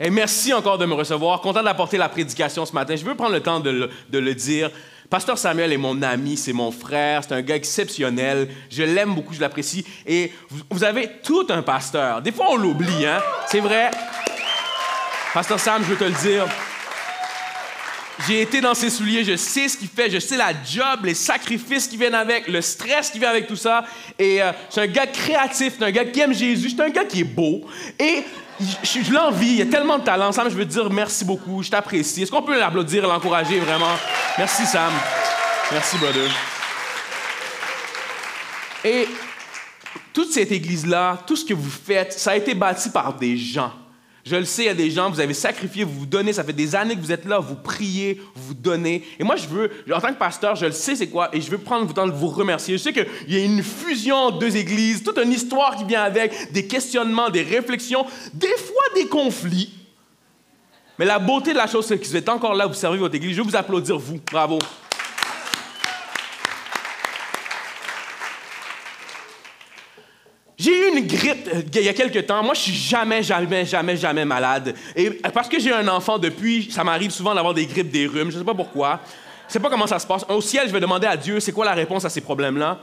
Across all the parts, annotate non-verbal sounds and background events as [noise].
Et merci encore de me recevoir. Content d'apporter la prédication ce matin. Je veux prendre le temps de le, dire. Pasteur Samuel est mon ami, c'est mon frère, c'est un gars exceptionnel. Je l'aime beaucoup, je l'apprécie. Et vous, vous avez tout un pasteur. Des fois, on l'oublie, hein? C'est vrai. Pasteur Sam, je veux te le dire. J'ai été dans ses souliers, je sais ce qu'il fait, je sais la job, les sacrifices qui viennent avec, le stress qui vient avec tout ça. Et euh, c'est un gars créatif, c'est un gars qui aime Jésus, c'est un gars qui est beau. Et je, l'envie, il y a tellement de talent. Sam, je veux dire merci beaucoup, je t'apprécie. Est-ce qu'on peut l'applaudir l'encourager vraiment? Merci, Sam. Merci, brother. Et toute cette église-là, tout ce que vous faites, ça a été bâti par des gens. Je le sais, il y a des gens, vous avez sacrifié, vous vous donnez, ça fait des années que vous êtes là, vous priez, vous donnez. Et moi, je veux, en tant que pasteur, je le sais c'est quoi, et je veux prendre le temps de vous remercier. Je sais qu'il y a une fusion entre deux églises, toute une histoire qui vient avec, des questionnements, des réflexions, des fois des conflits. Mais la beauté de la chose, c'est que vous êtes encore là, vous servez votre église. Je veux vous applaudir, vous. Bravo. J'ai eu une grippe euh, il y a quelques temps. Moi, je suis jamais, jamais, jamais, jamais malade. Et parce que j'ai un enfant depuis, ça m'arrive souvent d'avoir des grippes, des rhumes. Je ne sais pas pourquoi. Je ne sais pas comment ça se passe. Au ciel, je vais demander à Dieu, c'est quoi la réponse à ces problèmes-là?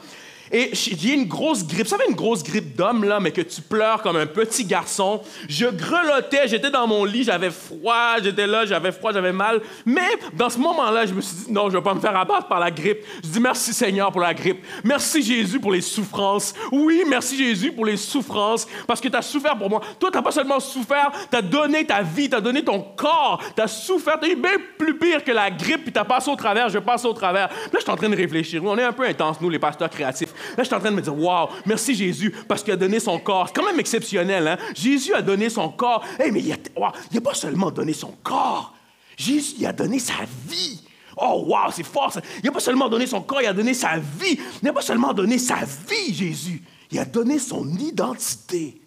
Et j'ai une grosse grippe. Ça fait une grosse grippe d'homme, là, mais que tu pleures comme un petit garçon. Je grelottais, j'étais dans mon lit, j'avais froid, j'étais là, j'avais froid, j'avais mal. Mais dans ce moment-là, je me suis dit, non, je ne vais pas me faire abattre par la grippe. Je dis, merci Seigneur pour la grippe. Merci Jésus pour les souffrances. Oui, merci Jésus pour les souffrances, parce que tu as souffert pour moi. Toi, tu n'as pas seulement souffert, tu as donné ta vie, tu as donné ton corps, tu as souffert, tu bien plus pire que la grippe, puis tu as passé au travers, je passe au travers. Là, je suis en train de réfléchir. On est un peu intense, nous, les pasteurs créatifs. Là, je suis en train de me dire, waouh, merci Jésus, parce qu'il a donné son corps. C'est quand même exceptionnel, hein? Jésus a donné son corps. Hey, mais il n'a pas seulement donné son corps. Jésus, il a donné sa vie. Oh, waouh, c'est fort ça. Il n'a pas seulement donné son corps, il a donné sa vie. Il n'a pas seulement donné sa vie, Jésus. Il a donné son identité.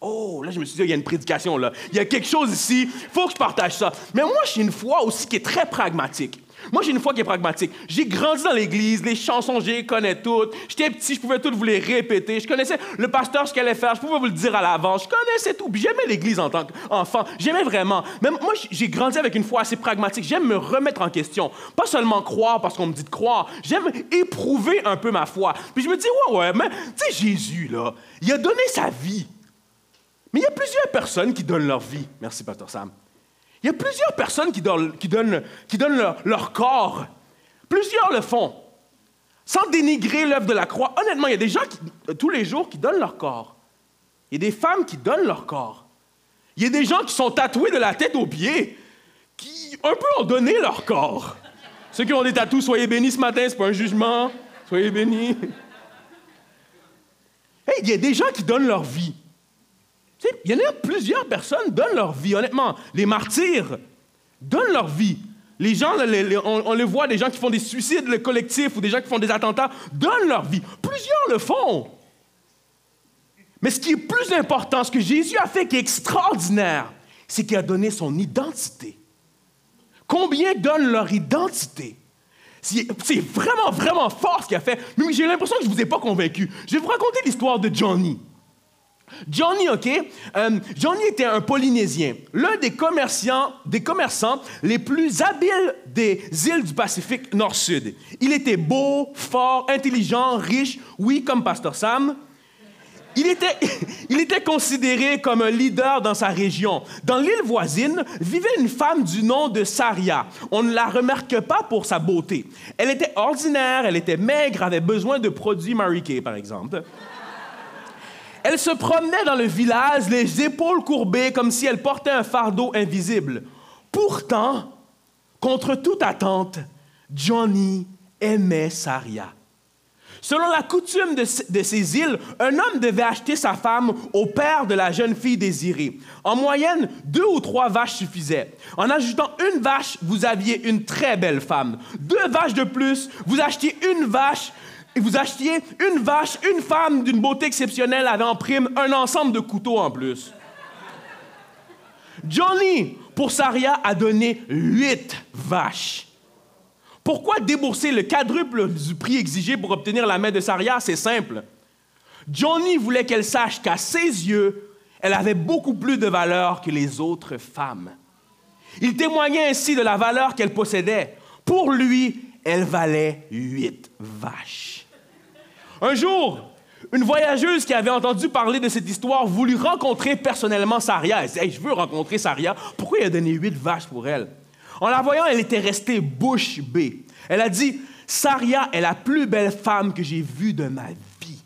Oh, là, je me suis dit, il y a une prédication là. Il y a quelque chose ici, il faut que je partage ça. Mais moi, j'ai une foi aussi qui est très pragmatique. Moi, j'ai une foi qui est pragmatique. J'ai grandi dans l'église, les chansons, je les connais toutes. J'étais petit, je pouvais toutes vous les répéter. Je connaissais le pasteur, ce qu'il allait faire, je pouvais vous le dire à l'avance. Je connaissais tout. j'aimais l'église en tant qu'enfant. J'aimais vraiment. Mais moi, j'ai grandi avec une foi assez pragmatique. J'aime me remettre en question. Pas seulement croire parce qu'on me dit de croire. J'aime éprouver un peu ma foi. Puis je me dis, ouais, ouais, mais tu sais, Jésus, là, il a donné sa vie. Mais il y a plusieurs personnes qui donnent leur vie. Merci, Pasteur Sam. Il y a plusieurs personnes qui donnent, leur, corps. Plusieurs le font. Sans dénigrer l'œuvre de la croix. Honnêtement, il y a des gens qui, tous les jours qui donnent leur corps. Il y a des femmes qui donnent leur corps. Il y a des gens qui sont tatoués de la tête aux pieds, qui un peu ont donné leur corps. Ceux qui ont des tatous, soyez bénis ce matin, c'est pas un jugement. Soyez bénis. [laughs] Hey, il y a des gens qui donnent leur vie. Il y en a plusieurs personnes donnent leur vie, honnêtement. Les martyrs donnent leur vie. Les gens, on, les voit, des gens qui font des suicides collectifs ou des gens qui font des attentats, donnent leur vie. Plusieurs le font. Mais ce qui est plus important, ce que Jésus a fait qui est extraordinaire, c'est qu'il a donné son identité. Combien donnent leur identité? C'est vraiment, vraiment fort ce qu'il a fait. Mais j'ai l'impression que je ne vous ai pas convaincu. Je vais vous raconter l'histoire de Johnny. Johnny, OK? Euh, Johnny était un Polynésien, l'un des commerçants, des commerçants les plus habiles des îles du Pacifique Nord-Sud. Il était beau, fort, intelligent, riche, oui, comme Pasteur Sam. Il était, [laughs] il était considéré comme un leader dans sa région. Dans l'île voisine vivait une femme du nom de Saria. On ne la remarque pas pour sa beauté. Elle était ordinaire, elle était maigre, avait besoin de produits Mary par exemple. Elle se promenait dans le village, les épaules courbées, comme si elle portait un fardeau invisible. Pourtant, contre toute attente, Johnny aimait Saria. Selon la coutume de, ces îles, un homme devait acheter sa femme au père de la jeune fille désirée. En moyenne, deux ou trois vaches suffisaient. En ajoutant une vache, vous aviez une très belle femme. Deux vaches de plus, vous achetiez une vache et vous achetiez une vache, une femme d'une beauté exceptionnelle avait en prime un ensemble de couteaux en plus. Johnny, pour Saria, a donné huit vaches. Pourquoi débourser le quadruple du prix exigé pour obtenir la main de Saria? C'est simple. Johnny voulait qu'elle sache qu'à ses yeux, elle avait beaucoup plus de valeur que les autres femmes. Il témoignait ainsi de la valeur qu'elle possédait. Pour lui, elle valait huit vaches. Un jour, une voyageuse qui avait entendu parler de cette histoire voulut rencontrer personnellement Saria. Elle dit Je veux rencontrer Saria. Pourquoi il a donné huit vaches pour elle? En la voyant, elle était restée bouche bée. Elle a dit Saria est la plus belle femme que j'ai vue de ma vie.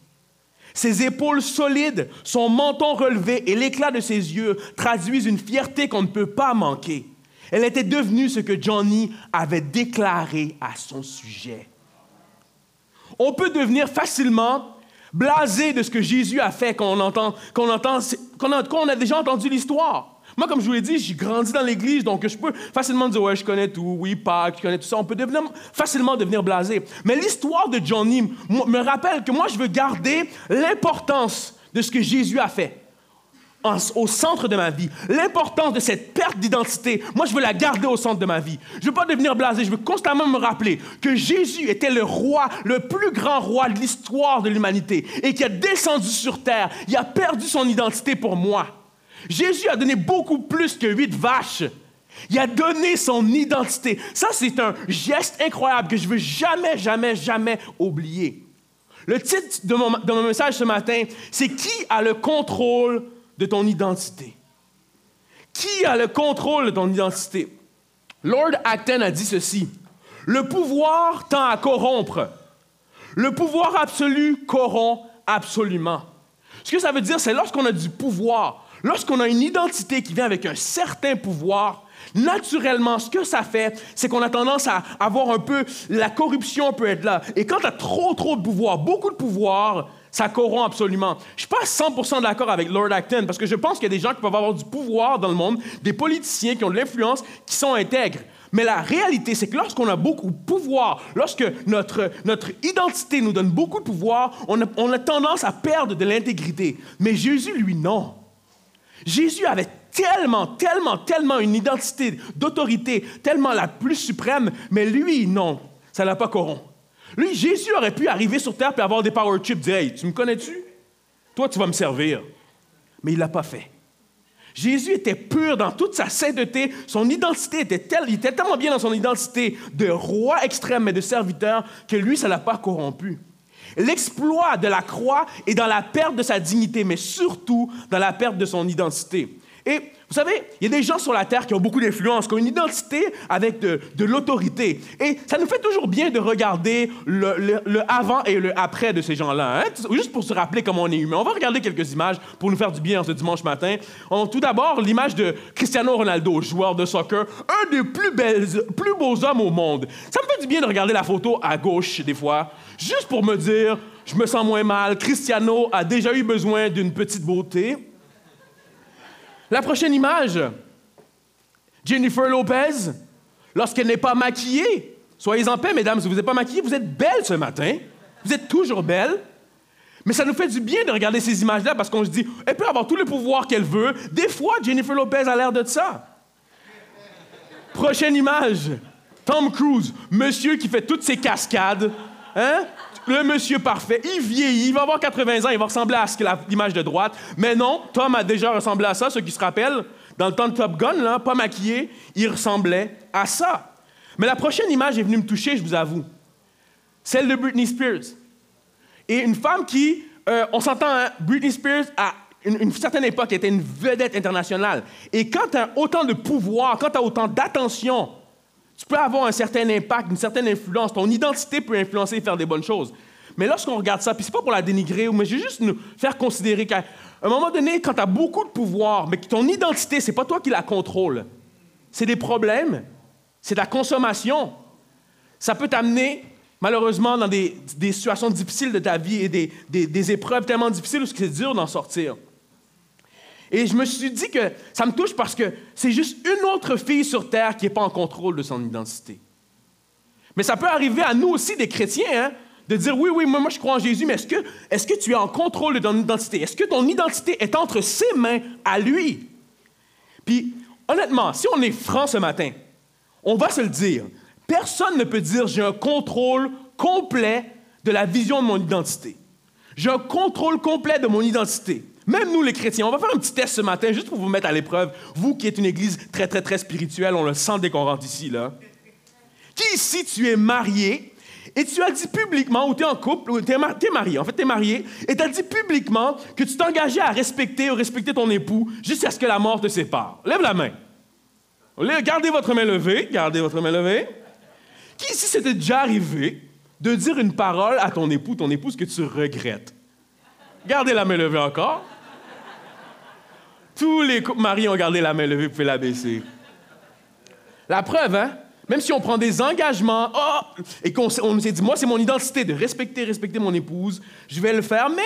Ses épaules solides, son menton relevé et l'éclat de ses yeux traduisent une fierté qu'on ne peut pas manquer. Elle était devenue ce que Johnny avait déclaré à son sujet. On peut devenir facilement blasé de ce que Jésus a fait quand on entend, qu'on entend, qu'on a, déjà entendu l'histoire. Moi, comme je vous l'ai dit, j'ai grandi dans l'Église, donc je peux facilement dire, ouais, je connais tout, oui, Pâques, je connais tout ça. On peut devenir, facilement devenir blasé. Mais l'histoire de Johnny me rappelle que moi, je veux garder l'importance de ce que Jésus a fait au centre de ma vie. L'importance de cette perte d'identité, moi, je veux la garder au centre de ma vie. Je ne veux pas devenir blasé, je veux constamment me rappeler que Jésus était le roi, le plus grand roi de l'histoire de l'humanité et qui a descendu sur terre. Il a perdu son identité pour moi. Jésus a donné beaucoup plus que huit vaches. Il a donné son identité. Ça, c'est un geste incroyable que je veux jamais, jamais, jamais oublier. Le titre de mon, de mon message ce matin, c'est Qui a le contrôle de ton identité. Qui a le contrôle de ton identité? Lord Acton a dit ceci. Le pouvoir tend à corrompre. Le pouvoir absolu corrompt absolument. Ce que ça veut dire, c'est lorsqu'on a du pouvoir, lorsqu'on a une identité qui vient avec un certain pouvoir, naturellement, ce que ça fait, c'est qu'on a tendance à avoir un peu, la corruption peut être là. Et quand tu as trop, trop de pouvoir, beaucoup de pouvoir, ça corrompt absolument. Je suis pas 100% d'accord avec Lord Acton parce que je pense qu'il y a des gens qui peuvent avoir du pouvoir dans le monde, des politiciens qui ont de l'influence, qui sont intègres. Mais la réalité, c'est que lorsqu'on a beaucoup de pouvoir, lorsque notre, notre identité nous donne beaucoup de pouvoir, on a, on a tendance à perdre de l'intégrité. Mais Jésus, lui, non. Jésus avait tellement, tellement, tellement une identité d'autorité, tellement la plus suprême, mais lui, non, ça ne l'a pas corrompu. Lui, Jésus aurait pu arriver sur terre et avoir des power chips, dire tu me connais-tu? Toi, tu vas me servir. Mais il ne l'a pas fait. Jésus était pur dans toute sa sainteté. Son identité était telle, il était tellement bien dans son identité de roi extrême et de serviteur que lui, ça ne l'a pas corrompu. L'exploit de la croix est dans la perte de sa dignité, mais surtout dans la perte de son identité. Et vous savez, il y a des gens sur la Terre qui ont beaucoup d'influence, qui ont une identité avec de, l'autorité. Et ça nous fait toujours bien de regarder le, avant et le après de ces gens-là, hein? juste pour se rappeler comment on est humain. On va regarder quelques images pour nous faire du bien ce dimanche matin. tout d'abord, l'image de Cristiano Ronaldo, joueur de soccer, un des plus, plus beaux hommes au monde. Ça me fait du bien de regarder la photo à gauche des fois, juste pour me dire, je me sens moins mal. Cristiano a déjà eu besoin d'une petite beauté. La prochaine image, Jennifer Lopez, lorsqu'elle n'est pas maquillée. Soyez en paix, mesdames, si vous n'êtes pas maquillée, vous êtes belle ce matin. Vous êtes toujours belle. Mais ça nous fait du bien de regarder ces images-là parce qu'on se dit, elle peut avoir tout le pouvoir qu'elle veut. Des fois, Jennifer Lopez a l'air de ça. Prochaine image, Tom Cruise, monsieur qui fait toutes ses cascades. Hein? Le monsieur parfait, il vieillit, il va avoir 80 ans, il va ressembler à l'image de droite. Mais non, Tom a déjà ressemblé à ça, ceux qui se rappellent, dans le temps de Top Gun, là, pas maquillé, il ressemblait à ça. Mais la prochaine image est venue me toucher, je vous avoue. Celle de Britney Spears. Et une femme qui, euh, on s'entend, hein, Britney Spears, à une, une, certaine époque, était une vedette internationale. Et quand tu as autant de pouvoir, quand tu as autant d'attention, tu peux avoir un certain impact, une certaine influence. Ton identité peut influencer et faire des bonnes choses. Mais lorsqu'on regarde ça, puis c'est pas pour la dénigrer, mais veux juste nous faire considérer qu'à un moment donné, quand tu as beaucoup de pouvoir, mais que ton identité, c'est pas toi qui la contrôle, c'est des problèmes, c'est la consommation. Ça peut t'amener, malheureusement, dans des, situations difficiles de ta vie et des, des épreuves tellement difficiles où c'est dur d'en sortir. Et je me suis dit que ça me touche parce que c'est juste une autre fille sur Terre qui n'est pas en contrôle de son identité. Mais ça peut arriver à nous aussi, des chrétiens, hein, de dire oui, oui, moi, moi je crois en Jésus, mais est-ce que, que tu es en contrôle de ton identité? Est-ce que ton identité est entre ses mains à lui? Puis, honnêtement, si on est franc ce matin, on va se le dire. Personne ne peut dire j'ai un contrôle complet de la vision de mon identité. J'ai un contrôle complet de mon identité. Même nous les chrétiens, on va faire un petit test ce matin juste pour vous mettre à l'épreuve. Vous qui êtes une église très, très, très spirituelle, on le sent dès qu'on rentre ici, là. Qui ici, tu es marié et tu as dit publiquement, ou tu es en couple, ou tu es, marié, en fait, tu es marié, et tu as dit publiquement que tu t'engageais à respecter ou respecter ton époux jusqu'à ce que la mort te sépare. Lève la main. Gardez votre main levée, gardez votre main levée. Qui ici, c'était déjà arrivé de dire une parole à ton époux, ton épouse que tu regrettes? Gardez la main levée encore. Tous les mariés ont gardé la main levée, vous pouvez la baisser. La preuve, hein? Même si on prend des engagements, oh, et qu'on on nous dit, moi, c'est mon identité de respecter, respecter mon épouse, je vais le faire, mais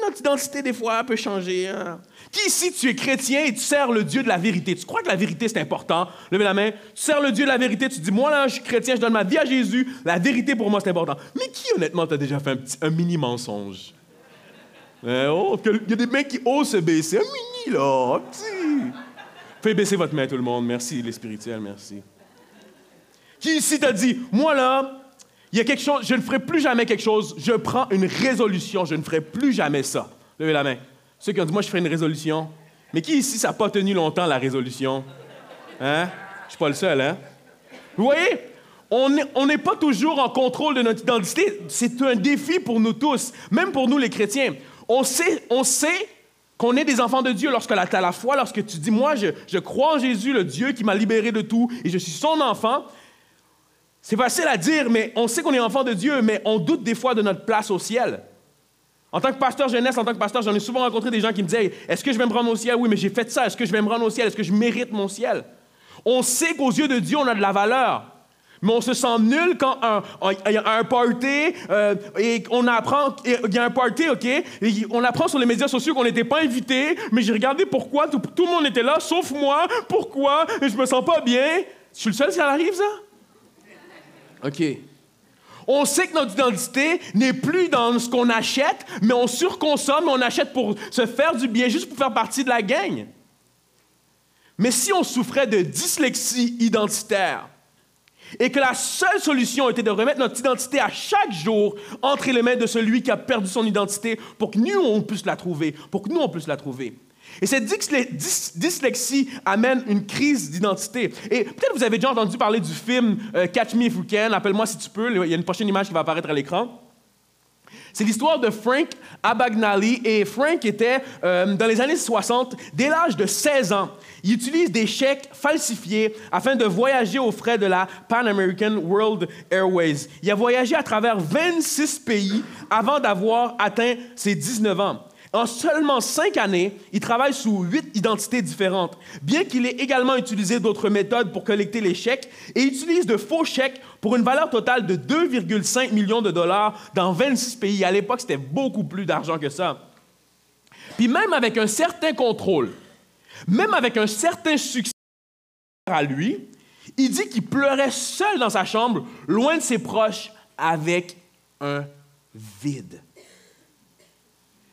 notre identité, des fois, peut changer. Hein. Qui ici, tu es chrétien et tu sers le Dieu de la vérité? Tu crois que la vérité, c'est important? Levez la main. Tu sers le Dieu de la vérité, tu dis, moi, là, je suis chrétien, je donne ma vie à Jésus, la vérité, pour moi, c'est important. Mais qui, honnêtement, t'a déjà fait un mini mensonge? Hein, oh, il y a des mecs qui osent se baisser. Un mini, là, petit. Faites baisser votre main, tout le monde. Merci, les spirituels, merci. Qui ici t'a dit, moi là, il y a quelque chose, je ne ferai plus jamais quelque chose, je prends une résolution, je ne ferai plus jamais ça. Levez la main. Ceux qui ont dit, moi je ferai une résolution. Mais qui ici, ça n'a pas tenu longtemps la résolution? Hein? Je suis pas le seul, hein? Vous voyez, on n'est pas toujours en contrôle de notre identité. C'est un défi pour nous tous, même pour nous les chrétiens. On sait, on sait qu'on est des enfants de Dieu lorsque tu as la foi, lorsque tu dis, moi, je, crois en Jésus, le Dieu qui m'a libéré de tout, et je suis son enfant. C'est facile à dire, mais on sait qu'on est enfant de Dieu, mais on doute des fois de notre place au ciel. En tant que pasteur jeunesse, en tant que pasteur, j'en ai souvent rencontré des gens qui me disaient Est-ce que je vais me rendre au ciel Oui, mais j'ai fait ça. Est-ce que je vais me rendre au ciel? Est-ce que je mérite mon ciel? On sait qu'aux yeux de Dieu, on a de la valeur. Mais on se sent nul quand il y a un party euh, et on apprend, il y a un OK, et on apprend sur les médias sociaux qu'on n'était pas invité, mais j'ai regardé pourquoi, tout, tout, le monde était là, sauf moi, pourquoi, et je me sens pas bien. Je suis le seul ça arrive, ça? OK. On sait que notre identité n'est plus dans ce qu'on achète, mais on surconsomme, on achète pour se faire du bien, juste pour faire partie de la gang. Mais si on souffrait de dyslexie identitaire et que la seule solution était de remettre notre identité à chaque jour entre les mains de celui qui a perdu son identité pour que nous, on puisse la trouver, pour que nous, on puisse la trouver. Et cette dyslexie amène une crise d'identité. Et peut-être vous avez déjà entendu parler du film euh, Catch Me If You Can, Appelle-moi si tu peux. Il y a une prochaine image qui va apparaître à l'écran. C'est l'histoire de Frank Abagnale. Et Frank était, euh, dans les années 60, dès l'âge de 16 ans, il utilise des chèques falsifiés afin de voyager aux frais de la Pan American World Airways. Il a voyagé à travers 26 pays avant d'avoir atteint ses 19 ans. En seulement cinq années, il travaille sous huit identités différentes, bien qu'il ait également utilisé d'autres méthodes pour collecter les chèques et utilise de faux chèques pour une valeur totale de 2,5 millions de dollars dans 26 pays. À l'époque, c'était beaucoup plus d'argent que ça. Puis même avec un certain contrôle, même avec un certain succès à lui, il dit qu'il pleurait seul dans sa chambre, loin de ses proches, avec un vide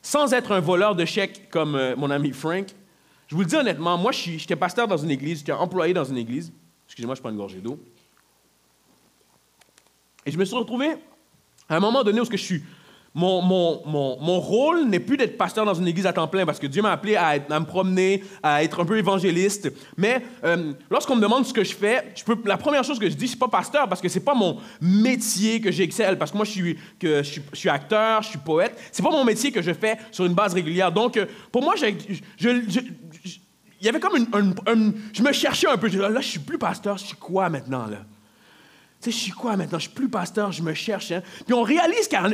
sans être un voleur de chèques comme euh, mon ami Frank, je vous le dis honnêtement, moi, j'étais pasteur dans une église, j'étais employé dans une église. Excusez-moi, je prends une gorgée d'eau. Et je me suis retrouvé à un moment donné où je suis mon, mon, mon, mon rôle n'est plus d'être pasteur dans une église à temps plein parce que Dieu m'a appelé à, me promener, à être un peu évangéliste. Mais euh, lorsqu'on me demande ce que je fais, je peux, la première chose que je dis, c'est pas pasteur parce que c'est pas mon métier que j'excelle. Parce que moi, je suis, que, je, suis, acteur, je suis poète. C'est pas mon métier que je fais sur une base régulière. Donc, euh, pour moi, je, je, il y avait comme une, un, je me cherchais un peu. Je, là, je suis plus pasteur, je suis quoi maintenant là? Tu sais, je suis quoi maintenant? Je suis plus pasteur, je me cherche. Hein? Puis on réalise qu'en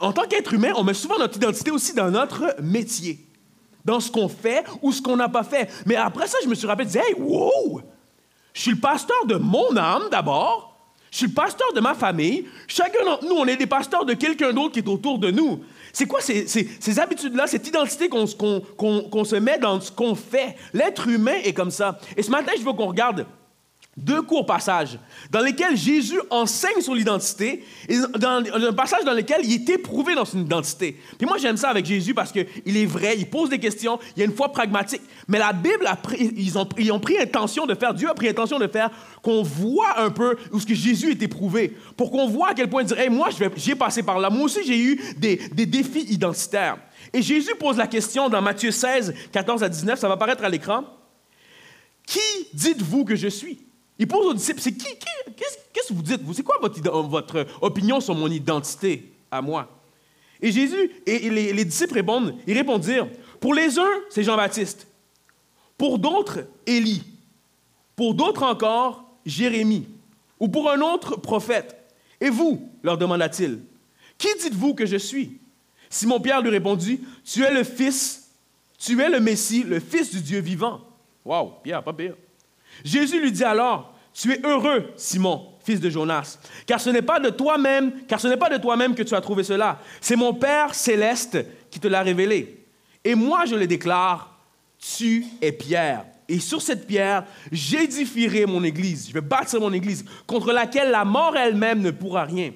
en, tant qu'être humain, on met souvent notre identité aussi dans notre métier, dans ce qu'on fait ou ce qu'on n'a pas fait. Mais après ça, je me suis rappelé, hey, wow! Je suis le pasteur de mon âme d'abord. Je suis le pasteur de ma famille. Chacun d'entre nous, on est des pasteurs de quelqu'un d'autre qui est autour de nous. C'est quoi ces, ces, habitudes-là, cette identité qu'on se met dans ce qu'on fait? L'être humain est comme ça. Et ce matin, je veux qu'on regarde deux courts passages dans lesquels Jésus enseigne sur l'identité et dans un passage dans lequel il est éprouvé dans son identité. Puis moi, j'aime ça avec Jésus parce qu'il est vrai, il pose des questions, il y a une foi pragmatique. Mais la Bible, a pris, ils, ont, ils ont pris intention de faire, Dieu a pris intention de faire qu'on voit un peu où ce que Jésus est éprouvé, pour qu'on voit à quel point dire, hey, moi, j'ai passé par là, moi aussi, j'ai eu des, des défis identitaires. Et Jésus pose la question dans Matthieu 16, 14 à 19, ça va apparaître à l'écran. Qui dites-vous que je suis? Il pose aux disciples, c'est qui, qu'est-ce que vous dites, vous? C'est quoi votre, votre, opinion sur mon identité à moi? Et Jésus et les, les disciples répondent, ils répondirent, pour les uns, c'est Jean-Baptiste. Pour d'autres, Élie. Pour d'autres encore, Jérémie. Ou pour un autre, prophète. Et vous, leur demanda-t-il, qui dites-vous que je suis? Simon-Pierre lui répondit, tu es le Fils, tu es le Messie, le Fils du Dieu vivant. Waouh, Pierre, pas pire. Jésus lui dit alors, tu es heureux, Simon, fils de Jonas, car ce n'est pas de toi-même, car ce n'est pas de toi-même que tu as trouvé cela. C'est mon Père céleste qui te l'a révélé. Et moi, je le déclare, tu es Pierre. Et sur cette pierre, j'édifierai mon église. Je vais bâtir mon église, contre laquelle la mort elle-même ne pourra rien.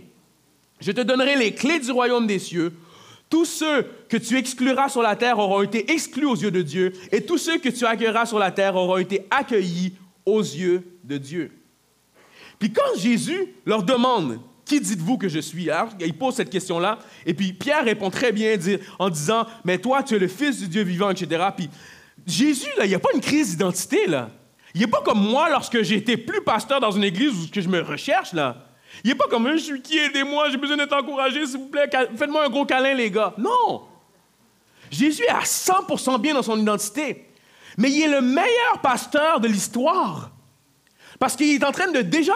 Je te donnerai les clés du royaume des cieux. Tous ceux que tu excluras sur la terre auront été exclus aux yeux de Dieu, et tous ceux que tu accueilleras sur la terre auront été accueillis aux yeux de Dieu. Puis quand Jésus leur demande, qui dites-vous que je suis? Alors, il pose cette question-là, et puis Pierre répond très bien en disant, mais toi, tu es le Fils du Dieu vivant, etc. Puis Jésus, là, il n'y a pas une crise d'identité, là. Il n'est pas comme moi lorsque été plus pasteur dans une église où que je me recherche, là. Il n'est pas comme je suis qui, aidez-moi, j'ai besoin d'être encouragé, s'il vous plaît, faites-moi un gros câlin, les gars. Non! Jésus est à 100% bien dans son identité mais il est le meilleur pasteur de l'histoire. Parce qu'il est en train de déjà,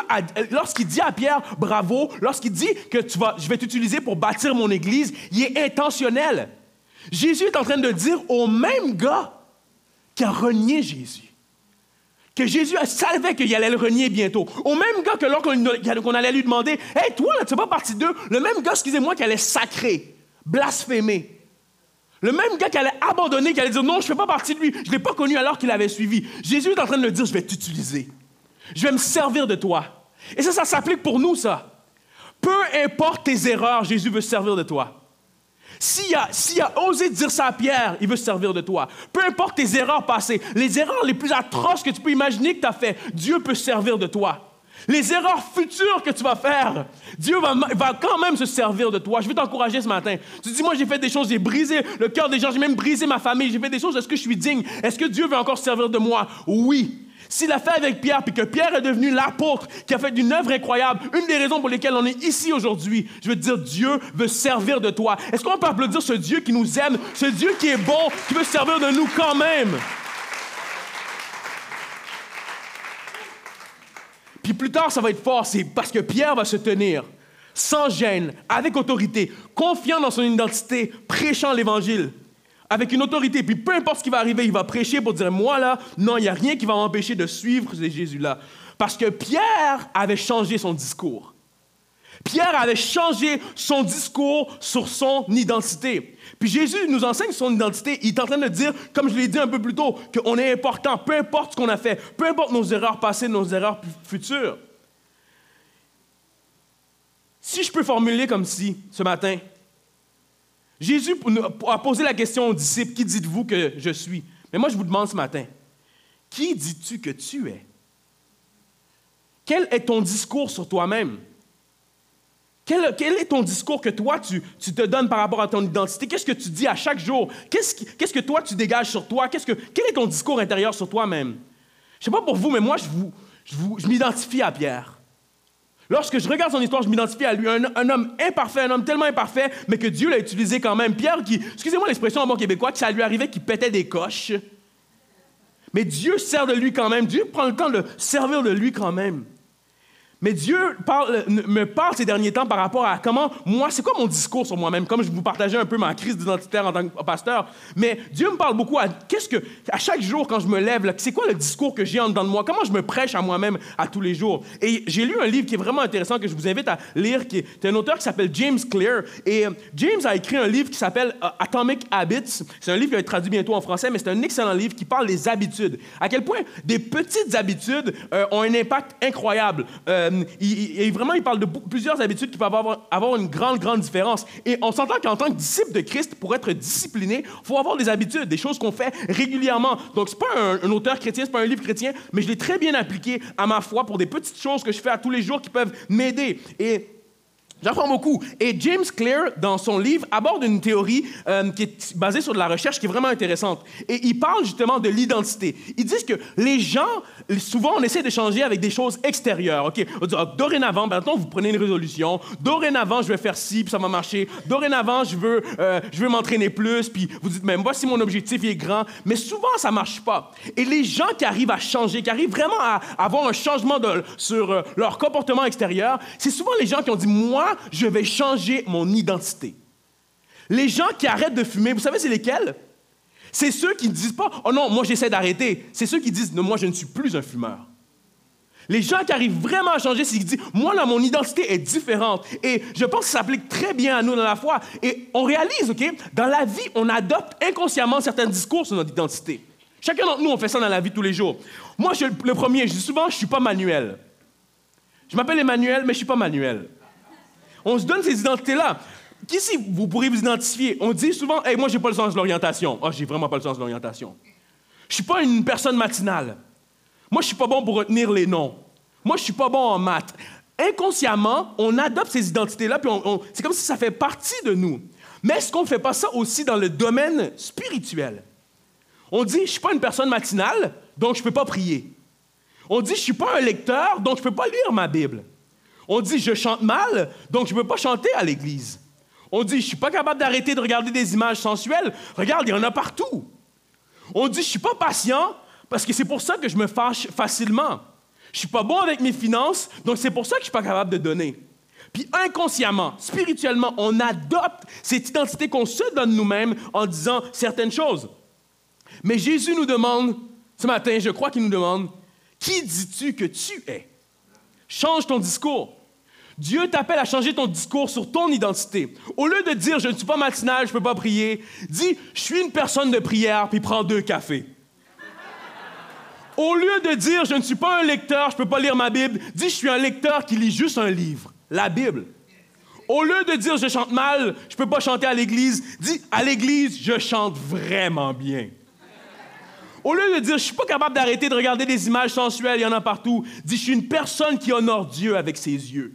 lorsqu'il dit à Pierre, bravo, lorsqu'il dit que tu vas, je vais t'utiliser pour bâtir mon église, il est intentionnel. Jésus est en train de dire au même gars qui a renié Jésus, que Jésus savait qu'il allait le renier bientôt, au même gars que lorsqu'on allait lui demander, Hé, toi, tu n'es pas partie d'eux, le même gars, excusez-moi, qui allait sacrer, blasphémer, le même gars qui allait abandonner, qui allait dire non, je ne fais pas partie de lui, je ne l'ai pas connu alors qu'il avait suivi. Jésus est en train de le dire, je vais t'utiliser. Je vais me servir de toi. Et ça, ça s'applique pour nous, ça. Peu importe tes erreurs, Jésus veut se servir de toi. S'il a, a, osé dire ça à Pierre, il veut se servir de toi. Peu importe tes erreurs passées, les erreurs les plus atroces que tu peux imaginer que tu as fait, Dieu peut se servir de toi. Les erreurs futures que tu vas faire, Dieu va, quand même se servir de toi. Je veux t'encourager ce matin. Tu dis, moi j'ai fait des choses, j'ai brisé le cœur des gens, j'ai même brisé ma famille, j'ai fait des choses, est-ce que je suis digne? Est-ce que Dieu veut encore se servir de moi? Oui. S'il a fait avec Pierre, puis que Pierre est devenu l'apôtre qui a fait une œuvre incroyable, une des raisons pour lesquelles on est ici aujourd'hui, je veux dire, Dieu veut servir de toi. Est-ce qu'on peut applaudir ce Dieu qui nous aime, ce Dieu qui est bon, qui veut servir de nous quand même? Puis plus tard, ça va être fort, c'est parce que Pierre va se tenir sans gêne, avec autorité, confiant dans son identité, prêchant l'Évangile, avec une autorité. Puis peu importe ce qui va arriver, il va prêcher pour dire, moi là, non, il n'y a rien qui va m'empêcher de suivre ces Jésus-là. Parce que Pierre avait changé son discours. Pierre avait changé son discours sur son identité. Puis Jésus nous enseigne son identité. Il est en train de dire, comme je l'ai dit un peu plus tôt, qu'on est important, peu importe ce qu'on a fait, peu importe nos erreurs passées, nos erreurs futures. Si je peux formuler comme si, ce matin, Jésus a posé la question aux disciples, qui dites-vous que je suis? Mais moi, je vous demande ce matin, qui dis-tu que tu es? Quel est ton discours sur toi-même? Quel, est ton discours que toi, tu, te donnes par rapport à ton identité? Qu'est-ce que tu dis à chaque jour? Qu'est-ce, que toi, tu dégages sur toi? quel est ton discours intérieur sur toi-même? Je ne sais pas pour vous, mais moi, je, m'identifie à Pierre. Lorsque je regarde son histoire, je m'identifie à lui, un, homme imparfait, un homme tellement imparfait, mais que Dieu l'a utilisé quand même. Pierre qui, excusez-moi l'expression en bon québécois, que ça lui arrivait qu'il pétait des coches. Mais Dieu sert de lui quand même. Dieu prend le temps de servir de lui quand même. Mais Dieu me parle ces derniers temps par rapport à comment, moi, c'est quoi mon discours sur moi-même, comme je vous partageais un peu ma crise d'identitaire en tant que pasteur. Mais Dieu me parle beaucoup à qu'est-ce que, chaque jour quand je me lève, c'est quoi le discours que j'ai en dedans de moi, comment je me prêche à moi-même à tous les jours? Et j'ai lu un livre qui est vraiment intéressant que je vous invite à lire, qui est un auteur qui s'appelle James Clear. Et euh, James a écrit un livre qui s'appelle euh, Atomic Habits. C'est un livre qui va être traduit bientôt en français, mais c'est un excellent livre qui parle des habitudes. À quel point des petites habitudes euh, ont un impact incroyable. Il, vraiment, il parle de plusieurs habitudes qui peuvent avoir, une grande, grande différence. Et on s'entend qu'en tant que disciple de Christ, pour être discipliné, il faut avoir des habitudes, des choses qu'on fait régulièrement. Donc, ce n'est pas un, auteur chrétien, ce n'est pas un livre chrétien, mais je l'ai très bien appliqué à ma foi pour des petites choses que je fais à tous les jours qui peuvent m'aider. Et J'apprends beaucoup. Et James Clear, dans son livre, aborde une théorie euh, qui est basée sur de la recherche qui est vraiment intéressante. Et il parle justement de l'identité. Ils disent que les gens, souvent, on essaie de changer avec des choses extérieures. OK? On dit, ah, dorénavant, maintenant, vous prenez une résolution. Dorénavant, je vais faire ci, puis ça va marcher. Dorénavant, je veux, euh, veux m'entraîner plus. Puis vous dites, mais voici mon objectif, il est grand. Mais souvent, ça marche pas. Et les gens qui arrivent à changer, qui arrivent vraiment à avoir un changement sur euh, leur comportement extérieur, c'est souvent les gens qui ont dit, moi, je vais changer mon identité. Les gens qui arrêtent de fumer, vous savez, c'est lesquels? C'est ceux qui ne disent pas, oh non, moi j'essaie d'arrêter. C'est ceux qui disent, non, moi je ne suis plus un fumeur. Les gens qui arrivent vraiment à changer, c'est qu'ils disent, moi là, mon identité est différente. Et je pense que ça s'applique très bien à nous dans la foi. Et on réalise, OK, dans la vie, on adopte inconsciemment certains discours sur notre identité. Chacun d'entre nous, on fait ça dans la vie tous les jours. Moi, je, le premier, je dis souvent, je ne suis pas manuel. Je m'appelle Emmanuel, mais je ne suis pas manuel. On se donne ces identités-là. Qui, si vous pourrez vous identifier? On dit souvent, hey, moi, j'ai pas le sens de l'orientation. Ah, oh, j'ai vraiment pas le sens de l'orientation. Je suis pas une personne matinale. Moi, je suis pas bon pour retenir les noms. Moi, je suis pas bon en maths. Inconsciemment, on adopte ces identités-là, puis c'est comme si ça fait partie de nous. Mais est-ce qu'on ne fait pas ça aussi dans le domaine spirituel? On dit, je ne suis pas une personne matinale, donc je ne peux pas prier. On dit, je ne suis pas un lecteur, donc je ne peux pas lire ma Bible. On dit je chante mal, donc je ne peux pas chanter à l'église. On dit je ne suis pas capable d'arrêter de regarder des images sensuelles. Regarde, il y en a partout. On dit je ne suis pas patient parce que c'est pour ça que je me fâche facilement. Je ne suis pas bon avec mes finances, donc c'est pour ça que je ne suis pas capable de donner. Puis inconsciemment, spirituellement, on adopte cette identité qu'on se donne nous-mêmes en disant certaines choses. Mais Jésus nous demande, ce matin, je crois qu'il nous demande, qui dis-tu que tu es? Change ton discours. Dieu t'appelle à changer ton discours sur ton identité. Au lieu de dire je ne suis pas matinal, je ne peux pas prier, dis je suis une personne de prière, puis prends deux cafés. Au lieu de dire je ne suis pas un lecteur, je ne peux pas lire ma Bible, dis je suis un lecteur qui lit juste un livre, la Bible. Au lieu de dire je chante mal, je ne peux pas chanter à l'église, dis à l'église je chante vraiment bien. Au lieu de dire, je ne suis pas capable d'arrêter de regarder des images sensuelles, il y en a partout, dis, je suis une personne qui honore Dieu avec ses yeux.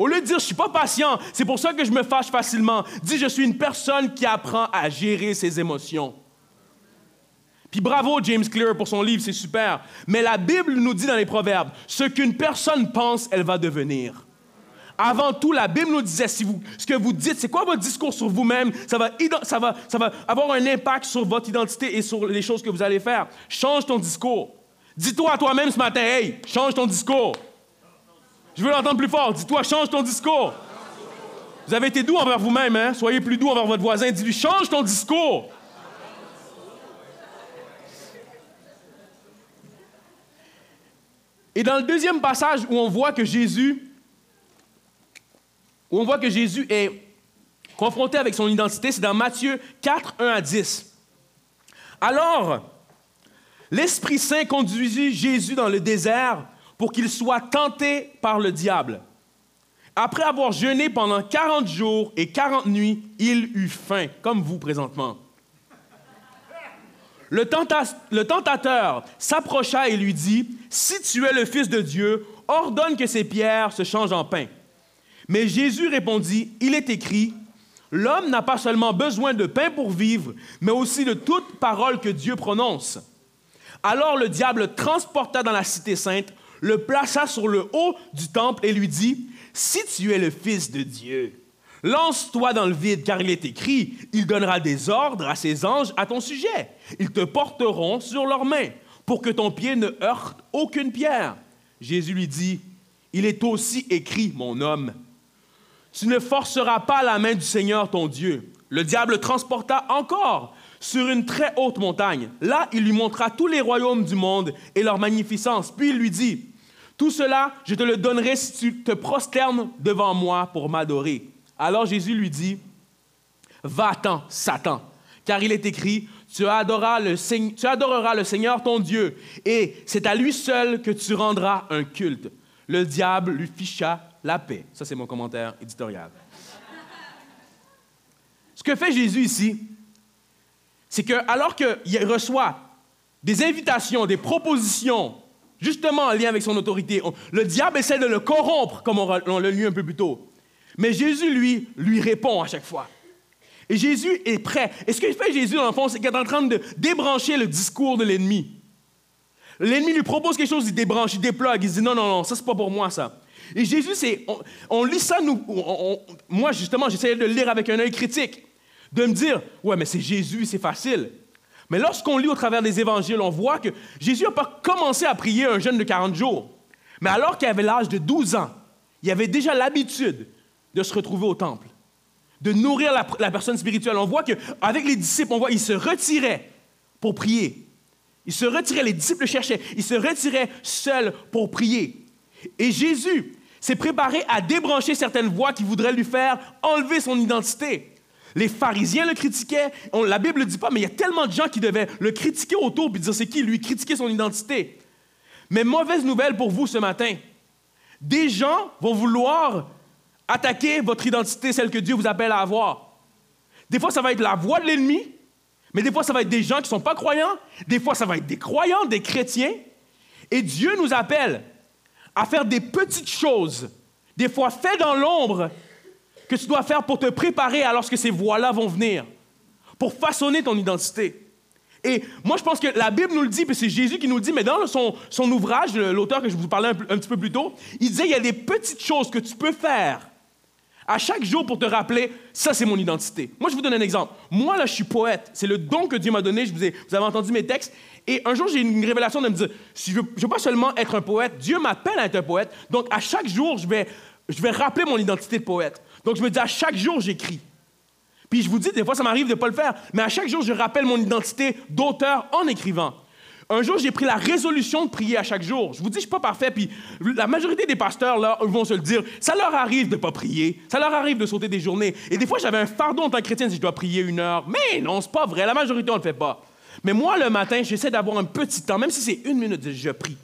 Au lieu de dire, je suis pas patient, c'est pour ça que je me fâche facilement, dis, je suis une personne qui apprend à gérer ses émotions. Puis bravo James Clear pour son livre, c'est super. Mais la Bible nous dit dans les Proverbes, ce qu'une personne pense, elle va devenir. Avant tout, la Bible nous disait, si vous, ce que vous dites, c'est quoi votre discours sur vous-même, ça va, ça, va, ça va avoir un impact sur votre identité et sur les choses que vous allez faire. Change ton discours. Dis-toi à toi-même ce matin, hey, change ton discours. Je veux l'entendre plus fort. Dis-toi, change ton discours. Vous avez été doux envers vous-même, hein? Soyez plus doux envers votre voisin. Dis-lui, change ton discours. Et dans le deuxième passage où on voit que Jésus où on voit que Jésus est confronté avec son identité, c'est dans Matthieu 4, 1 à 10. Alors, l'Esprit Saint conduisit Jésus dans le désert pour qu'il soit tenté par le diable. Après avoir jeûné pendant 40 jours et 40 nuits, il eut faim, comme vous présentement. Le, le tentateur s'approcha et lui dit, Si tu es le Fils de Dieu, ordonne que ces pierres se changent en pain. Mais Jésus répondit, il est écrit, L'homme n'a pas seulement besoin de pain pour vivre, mais aussi de toute parole que Dieu prononce. Alors le diable transporta dans la cité sainte, le plaça sur le haut du temple et lui dit, Si tu es le Fils de Dieu, lance-toi dans le vide, car il est écrit, il donnera des ordres à ses anges à ton sujet. Ils te porteront sur leurs mains, pour que ton pied ne heurte aucune pierre. Jésus lui dit, Il est aussi écrit, mon homme, tu ne forceras pas la main du Seigneur ton Dieu. Le diable le transporta encore sur une très haute montagne. Là, il lui montra tous les royaumes du monde et leur magnificence. Puis il lui dit, Tout cela, je te le donnerai si tu te prosternes devant moi pour m'adorer. Alors Jésus lui dit, Va-t'en, Satan, car il est écrit, tu adoreras, le, Seigneur ton Dieu, et c'est à lui seul que tu rendras un culte. Le diable lui ficha la paix. Ça, c'est mon commentaire éditorial. Ce que fait Jésus ici, c'est que alors qu'il reçoit des invitations, des propositions, justement en lien avec son autorité, le diable essaie de le corrompre, comme on l'a lu un peu plus tôt. Mais Jésus, lui, lui répond à chaque fois. Et Jésus est prêt. Et ce que fait Jésus, dans le fond, c'est qu'il est en train de débrancher le discours de l'ennemi. L'ennemi lui propose quelque chose, il débranche, il déplogue, il dit non, non, non, ça, c'est pas pour moi, ça. Et Jésus, c'est. On, lit ça, nous. moi, justement, j'essayais de le lire avec un œil critique, de me dire ouais, mais c'est Jésus, c'est facile. Mais lorsqu'on lit au travers des évangiles, on voit que Jésus n'a pas commencé à prier un jeune de 40 jours. Mais alors qu'il avait l'âge de 12 ans, il avait déjà l'habitude de se retrouver au temple, de nourrir la, personne spirituelle. On voit qu'avec les disciples, on voit qu'ils se retiraient pour prier. Ils se retiraient, les disciples le cherchaient. Ils se retiraient seuls pour prier. Et Jésus s'est préparé à débrancher certaines voix qui voudraient lui faire enlever son identité. Les pharisiens le critiquaient. la Bible ne dit pas, mais il y a tellement de gens qui devaient le critiquer autour et dire c'est qui, lui, critiquer son identité. Mais mauvaise nouvelle pour vous ce matin. Des gens vont vouloir attaquer votre identité, celle que Dieu vous appelle à avoir. Des fois, ça va être la voix de l'ennemi, mais des fois, ça va être des gens qui ne sont pas croyants. Des fois, ça va être des croyants, des chrétiens. Et Dieu nous appelle à faire des petites choses, des fois faites dans l'ombre, que tu dois faire pour te préparer à lorsque ces voix-là vont venir, pour façonner ton identité. Et moi, je pense que la Bible nous le dit, puis c'est Jésus qui nous le dit, mais dans son, son ouvrage, l'auteur que je vous parlais un, petit peu plus tôt, il disait, il y a des petites choses que tu peux faire à chaque jour pour te rappeler, ça c'est mon identité. Moi, je vous donne un exemple. Moi, là, je suis poète. C'est le don que Dieu m'a donné. Je vous, ai, vous avez entendu mes textes. Et un jour, j'ai une révélation de me dire, si je ne veux pas seulement être un poète, Dieu m'appelle à être un poète. Donc, à chaque jour, je vais, je vais rappeler mon identité de poète. Donc, je me dis, à chaque jour, j'écris. Puis, je vous dis, des fois, ça m'arrive de ne pas le faire, mais à chaque jour, je rappelle mon identité d'auteur en écrivant. Un jour, j'ai pris la résolution de prier à chaque jour. Je vous dis, je suis pas parfait, puis la majorité des pasteurs, là, vont se le dire. Ça leur arrive de ne pas prier. Ça leur arrive de sauter des journées. Et des fois, j'avais un fardeau en tant que chrétien si je dois prier une heure. Mais non, c'est pas vrai. La majorité, on le fait pas. Mais moi, le matin, j'essaie d'avoir un petit temps, même si c'est une minute, je prie.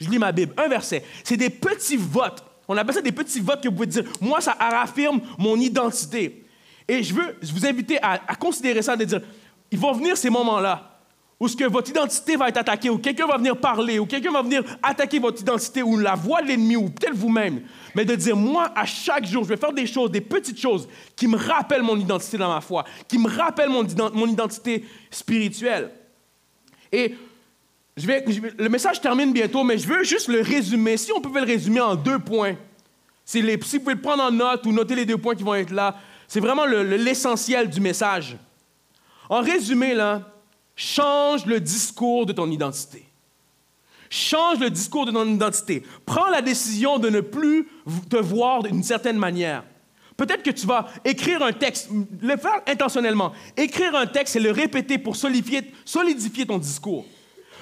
Je lis ma Bible, un verset. C'est des petits votes. On appelle ça des petits votes que vous pouvez dire. Moi, ça affirme mon identité. Et je veux vous inviter à, considérer ça, de dire, ils vont venir ces moments-là où ce que votre identité va être attaquée, ou quelqu'un va venir parler, ou quelqu'un va venir attaquer votre identité, ou la voix de l'ennemi, ou peut-être vous-même, mais de dire, moi, à chaque jour, je vais faire des choses, des petites choses qui me rappellent mon identité dans ma foi, qui me rappellent mon, mon identité spirituelle. Et le message termine bientôt, mais je veux juste le résumer. Si on pouvait le résumer en deux points, si, vous pouvez le prendre en note ou noter les deux points qui vont être là, c'est vraiment l'essentiel du message. En résumé, là, Change le discours de ton identité. Change le discours de ton identité. Prends la décision de ne plus te voir d'une certaine manière. Peut-être que tu vas écrire un texte, le faire intentionnellement. Écrire un texte et le répéter pour solidifier ton discours.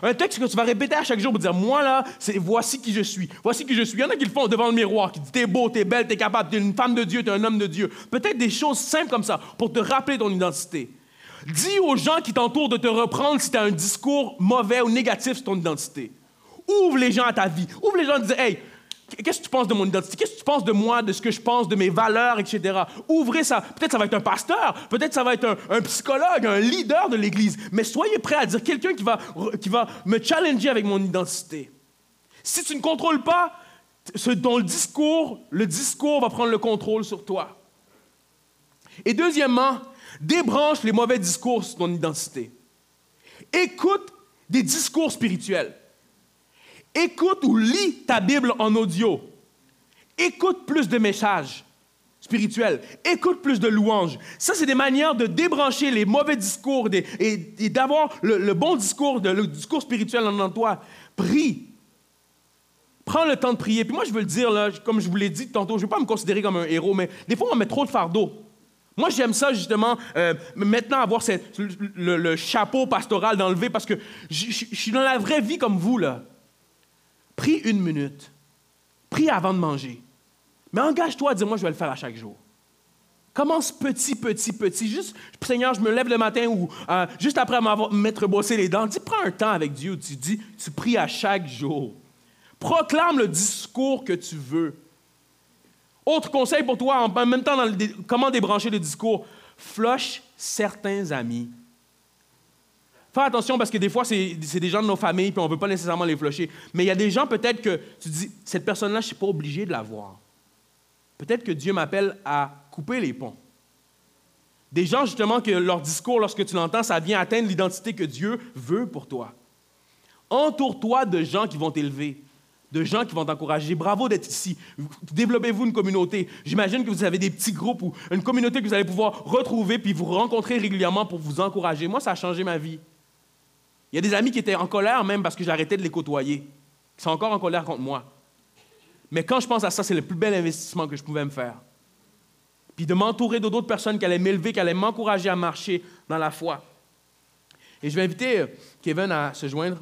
Un texte que tu vas répéter à chaque jour pour dire Moi, là, c'est voici qui je suis. Voici qui je suis. Il y en a qui le font devant le miroir, qui disent T'es beau, t'es belle, t'es capable, t'es une femme de Dieu, t'es un homme de Dieu. Peut-être des choses simples comme ça pour te rappeler ton identité. Dis aux gens qui t'entourent de te reprendre si tu un discours mauvais ou négatif sur ton identité. Ouvre les gens à ta vie. Ouvre les gens à dire Hey, qu'est-ce que tu penses de mon identité? Qu'est-ce que tu penses de moi, de ce que je pense, de mes valeurs, etc. Ouvrez ça. Peut-être ça va être un pasteur, peut-être ça va être un, psychologue, un leader de l'Église. Mais soyez prêts à dire quelqu'un qui va, qui va me challenger avec mon identité. Si tu ne contrôles pas discours, le discours va prendre le contrôle sur toi. Et deuxièmement, Débranche les mauvais discours sur ton identité. Écoute des discours spirituels. Écoute ou lis ta Bible en audio. Écoute plus de messages spirituels. Écoute plus de louanges. Ça, c'est des manières de débrancher les mauvais discours et, d'avoir le, bon discours, le discours spirituel en toi. Prie. Prends le temps de prier. Puis moi, je veux le dire, comme je vous l'ai dit tantôt, je ne vais pas me considérer comme un héros, mais des fois, on met trop de fardeau. Moi, j'aime ça, justement, euh, maintenant avoir le, chapeau pastoral d'enlever parce que je suis dans la vraie vie comme vous, là. Prie une minute. Prie avant de manger. Mais engage-toi à dire, moi, je vais le faire à chaque jour. Commence petit, petit, petit. Juste, Seigneur, je me lève le matin ou euh, juste après m'être bossé les dents. Dis, prends un temps avec Dieu. Tu dis, tu pries à chaque jour. Proclame le discours que tu veux. Autre conseil pour toi, en même temps, comment débrancher le discours. Flush certains amis. Fais attention parce que des fois, c'est des gens de nos familles, puis on ne veut pas nécessairement les flusher. Mais il y a des gens, peut-être que tu dis, cette personne-là, je ne suis pas obligé de la voir. Peut-être que Dieu m'appelle à couper les ponts. Des gens, justement, que leur discours, lorsque tu l'entends, ça vient atteindre l'identité que Dieu veut pour toi. Entoure-toi de gens qui vont t'élever de gens qui vont t'encourager. Bravo d'être ici. Développez-vous une communauté. J'imagine que vous avez des petits groupes ou une communauté que vous allez pouvoir retrouver puis vous rencontrer régulièrement pour vous encourager. Moi, ça a changé ma vie. Il y a des amis qui étaient en colère même parce que j'arrêtais de les côtoyer, qui sont encore en colère contre moi. Mais quand je pense à ça, c'est le plus bel investissement que je pouvais me faire. Puis de m'entourer d'autres personnes qui allaient m'élever, qui allaient m'encourager à marcher dans la foi. Et je vais inviter euh, Kevin à se joindre.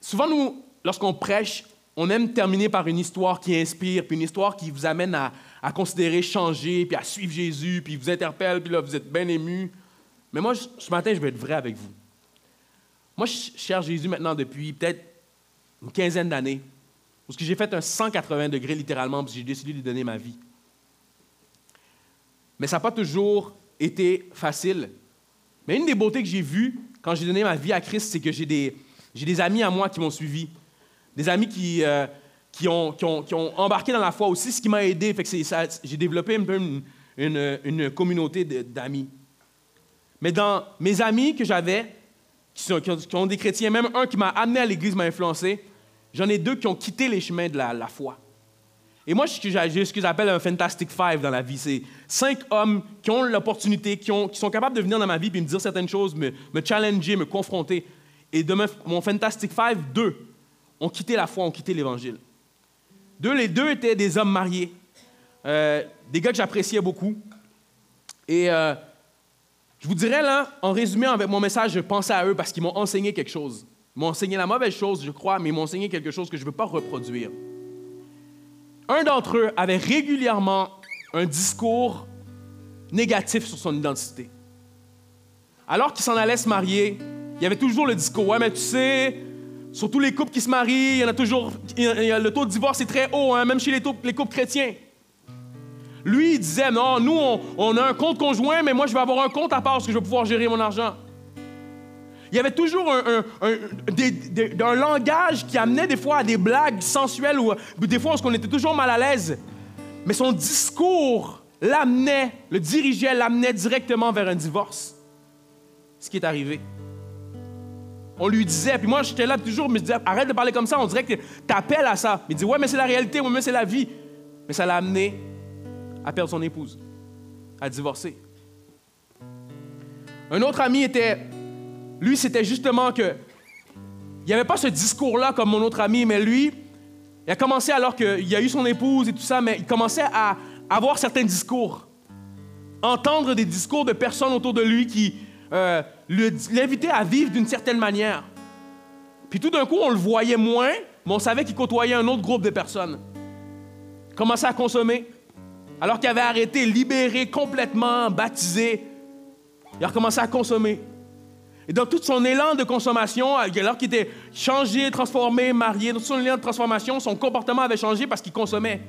Souvent, nous, lorsqu'on prêche, on aime terminer par une histoire qui inspire, puis une histoire qui vous amène à, considérer changer, puis à suivre Jésus, puis vous interpelle, puis là, vous êtes bien ému. Mais moi, ce matin, je vais être vrai avec vous. Moi, je cherche Jésus maintenant depuis peut-être une quinzaine d'années, parce que j'ai fait un 180 degrés littéralement, parce que j'ai décidé de donner ma vie. Mais ça n'a pas toujours été facile. Mais une des beautés que j'ai vues quand j'ai donné ma vie à Christ, c'est que j'ai des, amis à moi qui m'ont suivi, des amis qui, euh, qui, ont, embarqué dans la foi aussi, ce qui m'a aidé. Fait que j'ai développé un peu une communauté d'amis. Mais dans mes amis que j'avais, qui, ont des chrétiens, même un qui m'a amené à l'Église m'a influencé, j'en ai deux qui ont quitté les chemins de la, foi. Et moi, j'ai ce que j'appelle un Fantastic Five dans la vie. C'est cinq hommes qui ont l'opportunité, qui, sont capables de venir dans ma vie et me dire certaines choses, me, me challenger, me confronter. Et de mon Fantastic Five, deux ont quitté la foi, ont quitté l'Évangile. Deux, les deux étaient des hommes mariés, euh, des gars que j'appréciais beaucoup. Et euh, je vous dirais là, en résumé avec mon message, je pensais à eux parce qu'ils m'ont enseigné quelque chose. Ils m'ont enseigné la mauvaise chose, je crois, mais ils m'ont enseigné quelque chose que je ne veux pas reproduire. Un d'entre eux avait régulièrement un discours négatif sur son identité. Alors qu'il s'en allait se marier, il y avait toujours le discours, ouais, mais tu sais, sur tous les couples qui se marient, il y en a toujours, le taux de divorce est très haut, hein, même chez les, les, couples chrétiens. Lui, il disait, non, nous, on, a un compte conjoint, mais moi, je vais avoir un compte à part parce que je vais pouvoir gérer mon argent. Il y avait toujours un, langage qui amenait des fois à des blagues sensuelles ou des fois on était toujours mal à l'aise. Mais son discours l'amenait, le dirigeait, l'amenait directement vers un divorce. Ce qui est arrivé on lui disait, puis moi j'étais là toujours, mais je disais, arrête de parler comme ça, on dirait que tu appelles à ça. Il dit, ouais, mais c'est la réalité, ouais, mais c'est la vie. Mais ça l'a amené à perdre son épouse, à divorcer. Un autre ami était, lui, c'était justement que, il n'y avait pas ce discours-là comme mon autre ami, mais lui, il a commencé alors qu'il a eu son épouse et tout ça, mais il commençait à avoir certains discours. Entendre des discours de personnes autour de lui qui, euh, l'inviter à vivre d'une certaine manière. Puis tout d'un coup, on le voyait moins, mais on savait qu'il côtoyait un autre groupe de personnes. Commençait à consommer. Alors qu'il avait arrêté, libéré, complètement baptisé, il a recommencé à consommer. Et dans tout son élan de consommation, alors qu'il était changé, transformé, marié, dans tout son élan de transformation, son comportement avait changé parce qu'il consommait.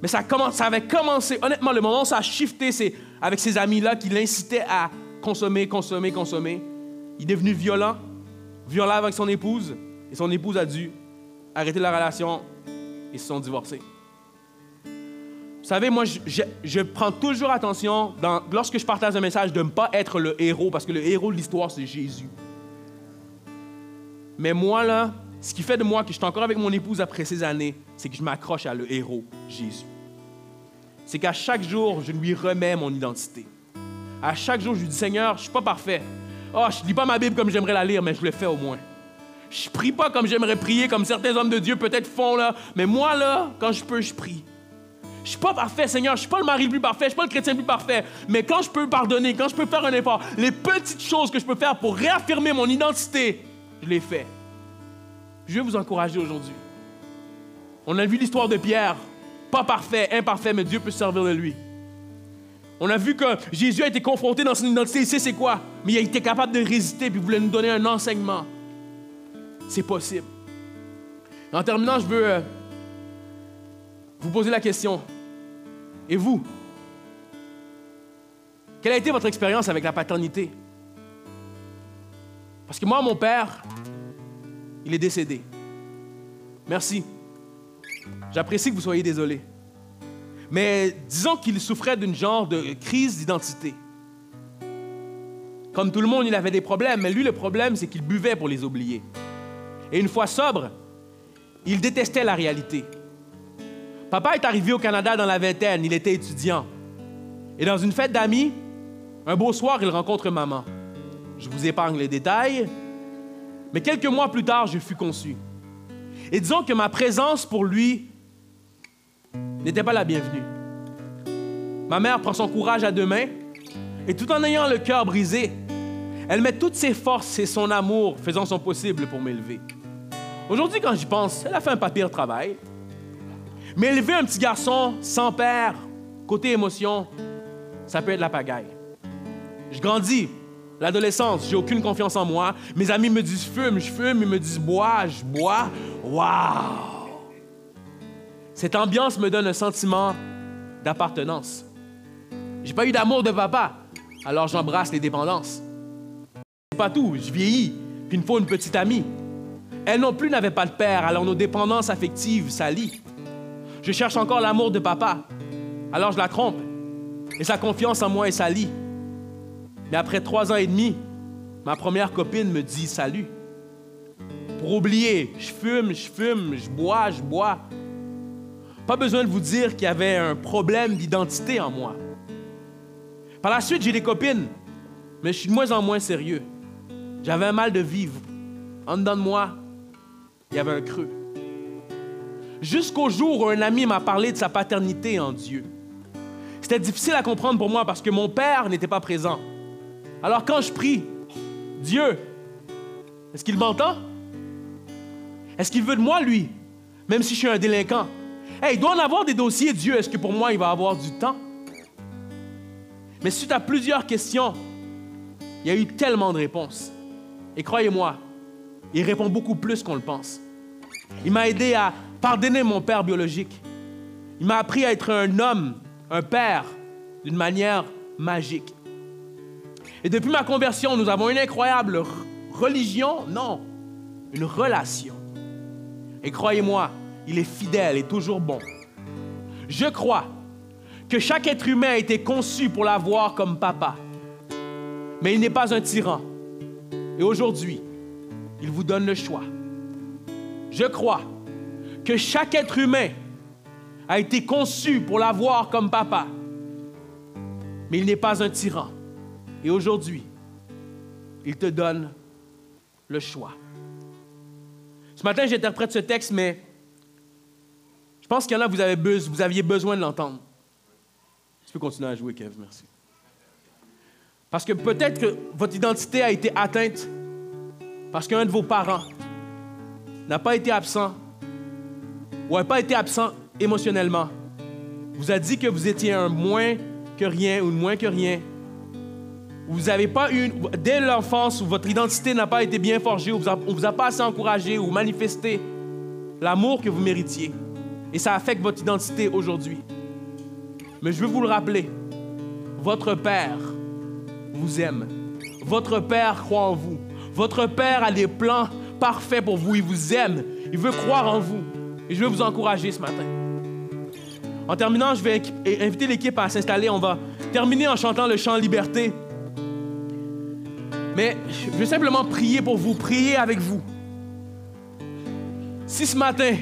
Mais ça, ça, avait commencé, honnêtement, le moment où ça a shifté, c'est avec ces amis-là qui l'incitaient à consommer, consommer, consommer. Il est devenu violent, violent avec son épouse, et son épouse a dû arrêter la relation et se sont divorcés. Vous savez, moi, je, prends toujours attention, lorsque je partage un message, de ne pas être le héros, parce que le héros de l'histoire, c'est Jésus. Mais moi, là, ce qui fait de moi que je suis encore avec mon épouse après ces années, c'est que je m'accroche à le héros, Jésus. C'est qu'à chaque jour, je lui remets mon identité. À chaque jour, je lui dis Seigneur, je ne suis pas parfait. Oh, je ne lis pas ma Bible comme j'aimerais la lire, mais je le fais au moins. Je prie pas comme j'aimerais prier, comme certains hommes de Dieu peut-être font là. Mais moi là, quand je peux, je prie. Je suis pas parfait, Seigneur. Je suis pas le mari le plus parfait. Je suis pas le chrétien le plus parfait. Mais quand je peux pardonner, quand je peux faire un effort, les petites choses que je peux faire pour réaffirmer mon identité, je les fais. Je vais vous encourager aujourd'hui. On a vu l'histoire de Pierre. Pas parfait, imparfait, mais Dieu peut se servir de lui. On a vu que Jésus a été confronté dans son identité, il sait c'est quoi, mais il a été capable de résister puis voulait nous donner un enseignement. C'est possible. En terminant, je veux euh, vous poser la question. Et vous? Quelle a été votre expérience avec la paternité? Parce que moi, mon père, il est décédé. Merci. J'apprécie que vous soyez désolé. Mais disons qu'il souffrait d'une genre de crise d'identité. Comme tout le monde, il avait des problèmes, mais lui, le problème, c'est qu'il buvait pour les oublier. Et une fois sobre, il détestait la réalité. Papa est arrivé au Canada dans la vingtaine, il était étudiant. Et dans une fête d'amis, un beau soir, il rencontre maman. Je vous épargne les détails, mais quelques mois plus tard, je fus conçu. Et disons que ma présence pour lui n'était pas la bienvenue. Ma mère prend son courage à deux mains et tout en ayant le cœur brisé, elle met toutes ses forces et son amour faisant son possible pour m'élever. Aujourd'hui, quand j'y pense, elle a fait un papier de travail. Mais élever un petit garçon sans père, côté émotion, ça peut être la pagaille. Je grandis, l'adolescence, j'ai aucune confiance en moi. Mes amis me disent fume, je fume, ils me disent bois, je bois. Waouh! Cette ambiance me donne un sentiment d'appartenance. J'ai pas eu d'amour de papa, alors j'embrasse les dépendances. C'est pas tout, je vieillis, puis il me faut une petite amie. Elle non plus n'avait pas de père, alors nos dépendances affectives s'allient. Je cherche encore l'amour de papa, alors je la trompe, et sa confiance en moi est salie. Mais après trois ans et demi, ma première copine me dit salut. Pour oublier, je fume, je fume, je bois, je bois. Pas besoin de vous dire qu'il y avait un problème d'identité en moi. Par la suite, j'ai des copines, mais je suis de moins en moins sérieux. J'avais un mal de vivre. En dedans de moi, il y avait un creux. Jusqu'au jour où un ami m'a parlé de sa paternité en Dieu. C'était difficile à comprendre pour moi parce que mon père n'était pas présent. Alors quand je prie, Dieu, est-ce qu'il m'entend? Est-ce qu'il veut de moi, lui, même si je suis un délinquant? il doit en avoir des dossiers, Dieu. Est-ce que pour moi, il va avoir du temps? Mais suite à plusieurs questions, il y a eu tellement de réponses. Et croyez-moi, il répond beaucoup plus qu'on le pense. Il m'a aidé à pardonner mon père biologique. Il m'a appris à être un homme, un père, d'une manière magique. Et depuis ma conversion, nous avons une incroyable religion, non, une relation. Et croyez-moi, il est fidèle et toujours bon. Je crois que chaque être humain a été conçu pour l'avoir comme papa. Mais il n'est pas un tyran. Et aujourd'hui, il vous donne le choix. Je crois que chaque être humain a été conçu pour l'avoir comme papa. Mais il n'est pas un tyran. Et aujourd'hui, il te donne le choix. Ce matin, j'interprète ce texte, mais je pense qu'il y en a, vous, vous aviez besoin de l'entendre. Tu peux continuer à jouer, Kev, merci. Parce que peut-être que votre identité a été atteinte parce qu'un de vos parents n'a pas été absent ou n'a pas été absent émotionnellement. Vous a dit que vous étiez un moins que rien ou moins que rien. Vous n'avez pas eu, dès l'enfance, où votre identité n'a pas été bien forgée, ou on ne vous a pas assez encouragé ou manifesté l'amour que vous méritiez. Et ça affecte votre identité aujourd'hui. Mais je veux vous le rappeler. Votre Père vous aime. Votre Père croit en vous. Votre Père a des plans parfaits pour vous. Il vous aime. Il veut croire en vous. Et je veux vous encourager ce matin. En terminant, je vais inviter l'équipe à s'installer. On va terminer en chantant le chant Liberté. Mais je veux simplement prier pour vous, prier avec vous. Si ce matin,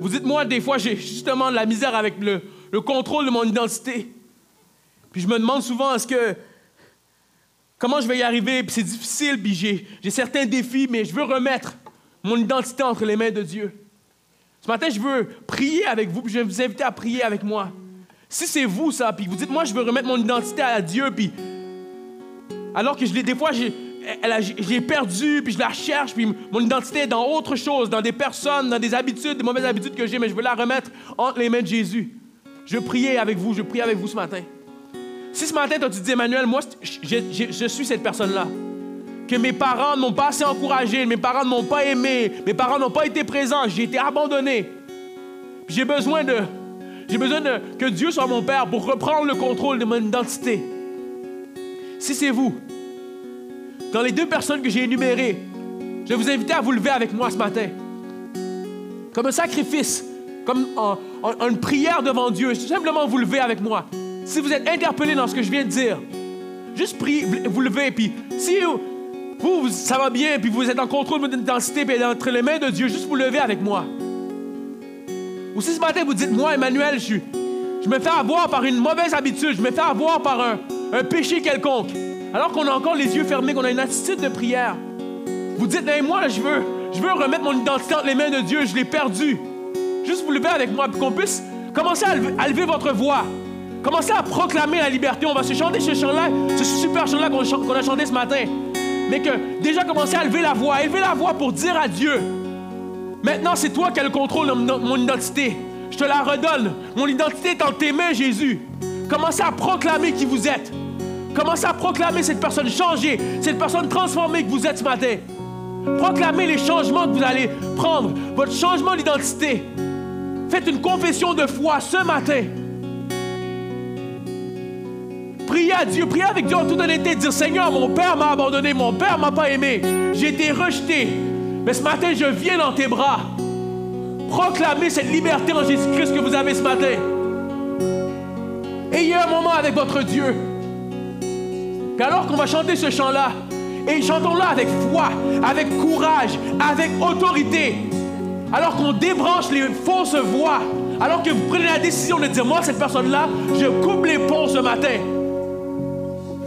vous dites, moi, des fois, j'ai justement de la misère avec le, contrôle de mon identité. Puis je me demande souvent, est-ce que comment je vais y arriver, puis c'est difficile, puis j'ai, j'ai certains défis, mais je veux remettre mon identité entre les mains de Dieu. Ce matin, je veux prier avec vous, puis je vais vous inviter à prier avec moi. Si c'est vous, ça, puis vous dites, moi, je veux remettre mon identité à Dieu, puis alors que je l'ai, des fois, j'ai, j'ai perdu, puis je la cherche, puis mon identité est dans autre chose, dans des personnes, dans des habitudes, des mauvaises habitudes que j'ai, mais je veux la remettre entre les mains de Jésus. Je prier avec vous, je prie avec vous ce matin. Si ce matin, toi, tu dis, Emmanuel, moi, je suis cette personne-là, mes parents ne m'ont pas assez encouragé, mes parents ne m'ont pas aimé, mes parents n'ont pas été présents, j'ai été abandonné. J'ai besoin de, j'ai besoin que Dieu soit mon Père pour reprendre le contrôle de mon identité. Si c'est vous, dans les deux personnes que j'ai énumérées, je vais vous inviter à vous lever avec moi ce matin. Comme un sacrifice, comme une prière devant Dieu. Simplement vous lever avec moi. Si vous êtes interpellé dans ce que je viens de dire, juste priez, vous levez. Puis si vous, ça va bien, puis vous êtes en contrôle de votre intensité, puis entre les mains de Dieu, juste vous lever avec moi. Ou si ce matin vous dites, moi, Emmanuel, je, je me fais avoir par une mauvaise habitude, je me fais avoir par un, un péché quelconque, alors qu'on a encore les yeux fermés, qu'on a une attitude de prière. Vous dites, hey, moi, je veux, je veux remettre mon identité entre les mains de Dieu, je l'ai perdu. Juste vous lever avec moi, pour qu'on puisse commencer à lever, à lever votre voix. Commencez à proclamer la liberté. On va se chanter ce chant-là, ce super chant-là qu'on a chanté ce matin mais que déjà commencer à lever la voix, élever la voix pour dire à Dieu, maintenant c'est toi qui as le contrôle de mon identité. Je te la redonne. Mon identité est entre tes mains, Jésus. Commencez à proclamer qui vous êtes. Commencez à proclamer cette personne changée, cette personne transformée que vous êtes ce matin. Proclamez les changements que vous allez prendre, votre changement d'identité. Faites une confession de foi ce matin. Priez à Dieu, priez avec Dieu en toute honnêteté, dire Seigneur, mon Père m'a abandonné, mon Père m'a pas aimé, j'ai été rejeté. Mais ce matin, je viens dans tes bras. Proclamez cette liberté en Jésus-Christ que vous avez ce matin. Ayez un moment avec votre Dieu. Et alors qu'on va chanter ce chant-là, et chantons-là avec foi, avec courage, avec autorité, alors qu'on débranche les fausses voix, alors que vous prenez la décision de dire, moi, cette personne-là, je coupe les ponts ce matin.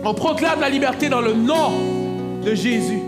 On proclame la liberté dans le nom de Jésus.